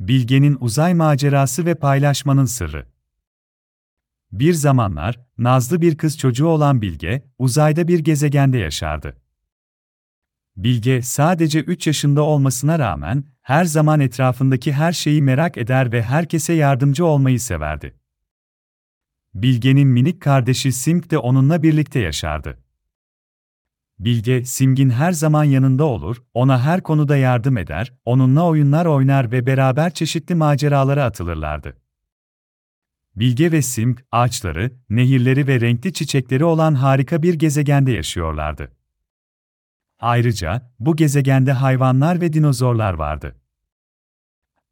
Bilge'nin uzay macerası ve paylaşmanın sırrı. Bir zamanlar, nazlı bir kız çocuğu olan Bilge, uzayda bir gezegende yaşardı. Bilge, sadece 3 yaşında olmasına rağmen, her zaman etrafındaki her şeyi merak eder ve herkese yardımcı olmayı severdi. Bilge'nin minik kardeşi Simk de onunla birlikte yaşardı. Bilge, Simgin her zaman yanında olur, ona her konuda yardım eder, onunla oyunlar oynar ve beraber çeşitli maceralara atılırlardı. Bilge ve Simg, ağaçları, nehirleri ve renkli çiçekleri olan harika bir gezegende yaşıyorlardı. Ayrıca, bu gezegende hayvanlar ve dinozorlar vardı.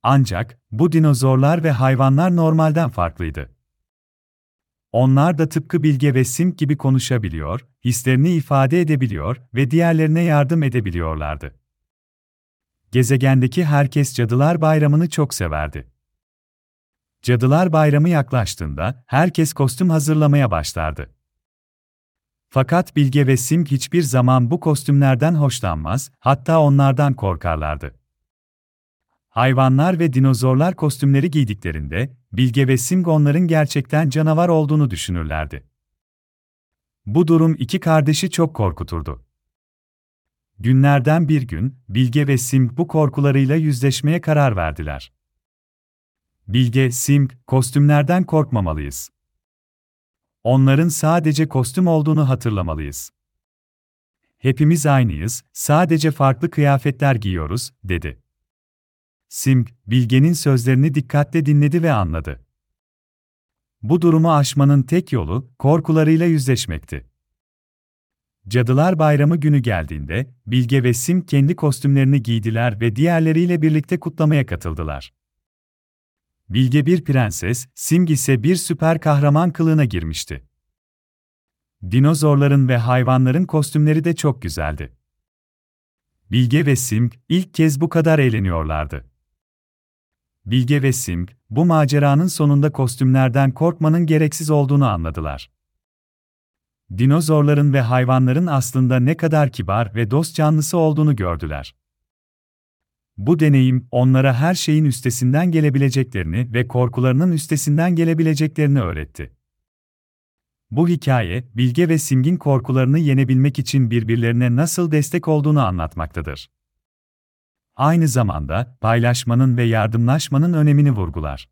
Ancak, bu dinozorlar ve hayvanlar normalden farklıydı. Onlar da tıpkı Bilge ve Simg gibi konuşabiliyor, hislerini ifade edebiliyor ve diğerlerine yardım edebiliyorlardı. Gezegendeki herkes Cadılar Bayramı'nı çok severdi. Cadılar Bayramı yaklaştığında herkes kostüm hazırlamaya başlardı. Fakat Bilge ve Simg hiçbir zaman bu kostümlerden hoşlanmaz, hatta onlardan korkarlardı. Hayvanlar ve dinozorlar kostümleri giydiklerinde, Bilge ve Simg onların gerçekten canavar olduğunu düşünürlerdi. Bu durum iki kardeşi çok korkuturdu. Günlerden bir gün, Bilge ve Simg bu korkularıyla yüzleşmeye karar verdiler. Bilge, Simg, kostümlerden korkmamalıyız. Onların sadece kostüm olduğunu hatırlamalıyız. Hepimiz aynıyız, sadece farklı kıyafetler giyiyoruz, dedi. Simg, Bilge'nin sözlerini dikkatle dinledi ve anladı. Bu durumu aşmanın tek yolu, korkularıyla yüzleşmekti. Cadılar Bayramı günü geldiğinde, Bilge ve Sim kendi kostümlerini giydiler ve diğerleriyle birlikte kutlamaya katıldılar. Bilge bir prenses, Simg ise bir süper kahraman kılığına girmişti. Dinozorların ve hayvanların kostümleri de çok güzeldi. Bilge ve Simg ilk kez bu kadar eğleniyorlardı. Bilge ve Simg, bu maceranın sonunda kostümlerden korkmanın gereksiz olduğunu anladılar. Dinozorların ve hayvanların aslında ne kadar kibar ve dost canlısı olduğunu gördüler. Bu deneyim, onlara her şeyin üstesinden gelebileceklerini ve korkularının üstesinden gelebileceklerini öğretti. Bu hikaye, Bilge ve Simgin korkularını yenebilmek için birbirlerine nasıl destek olduğunu anlatmaktadır aynı zamanda paylaşmanın ve yardımlaşmanın önemini vurgular.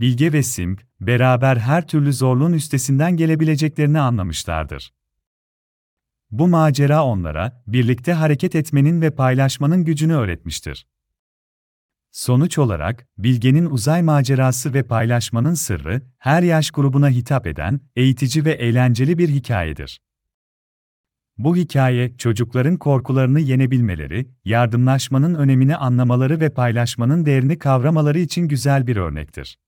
Bilge ve Simg, beraber her türlü zorluğun üstesinden gelebileceklerini anlamışlardır. Bu macera onlara, birlikte hareket etmenin ve paylaşmanın gücünü öğretmiştir. Sonuç olarak, Bilge'nin uzay macerası ve paylaşmanın sırrı, her yaş grubuna hitap eden, eğitici ve eğlenceli bir hikayedir. Bu hikaye, çocukların korkularını yenebilmeleri, yardımlaşmanın önemini anlamaları ve paylaşmanın değerini kavramaları için güzel bir örnektir.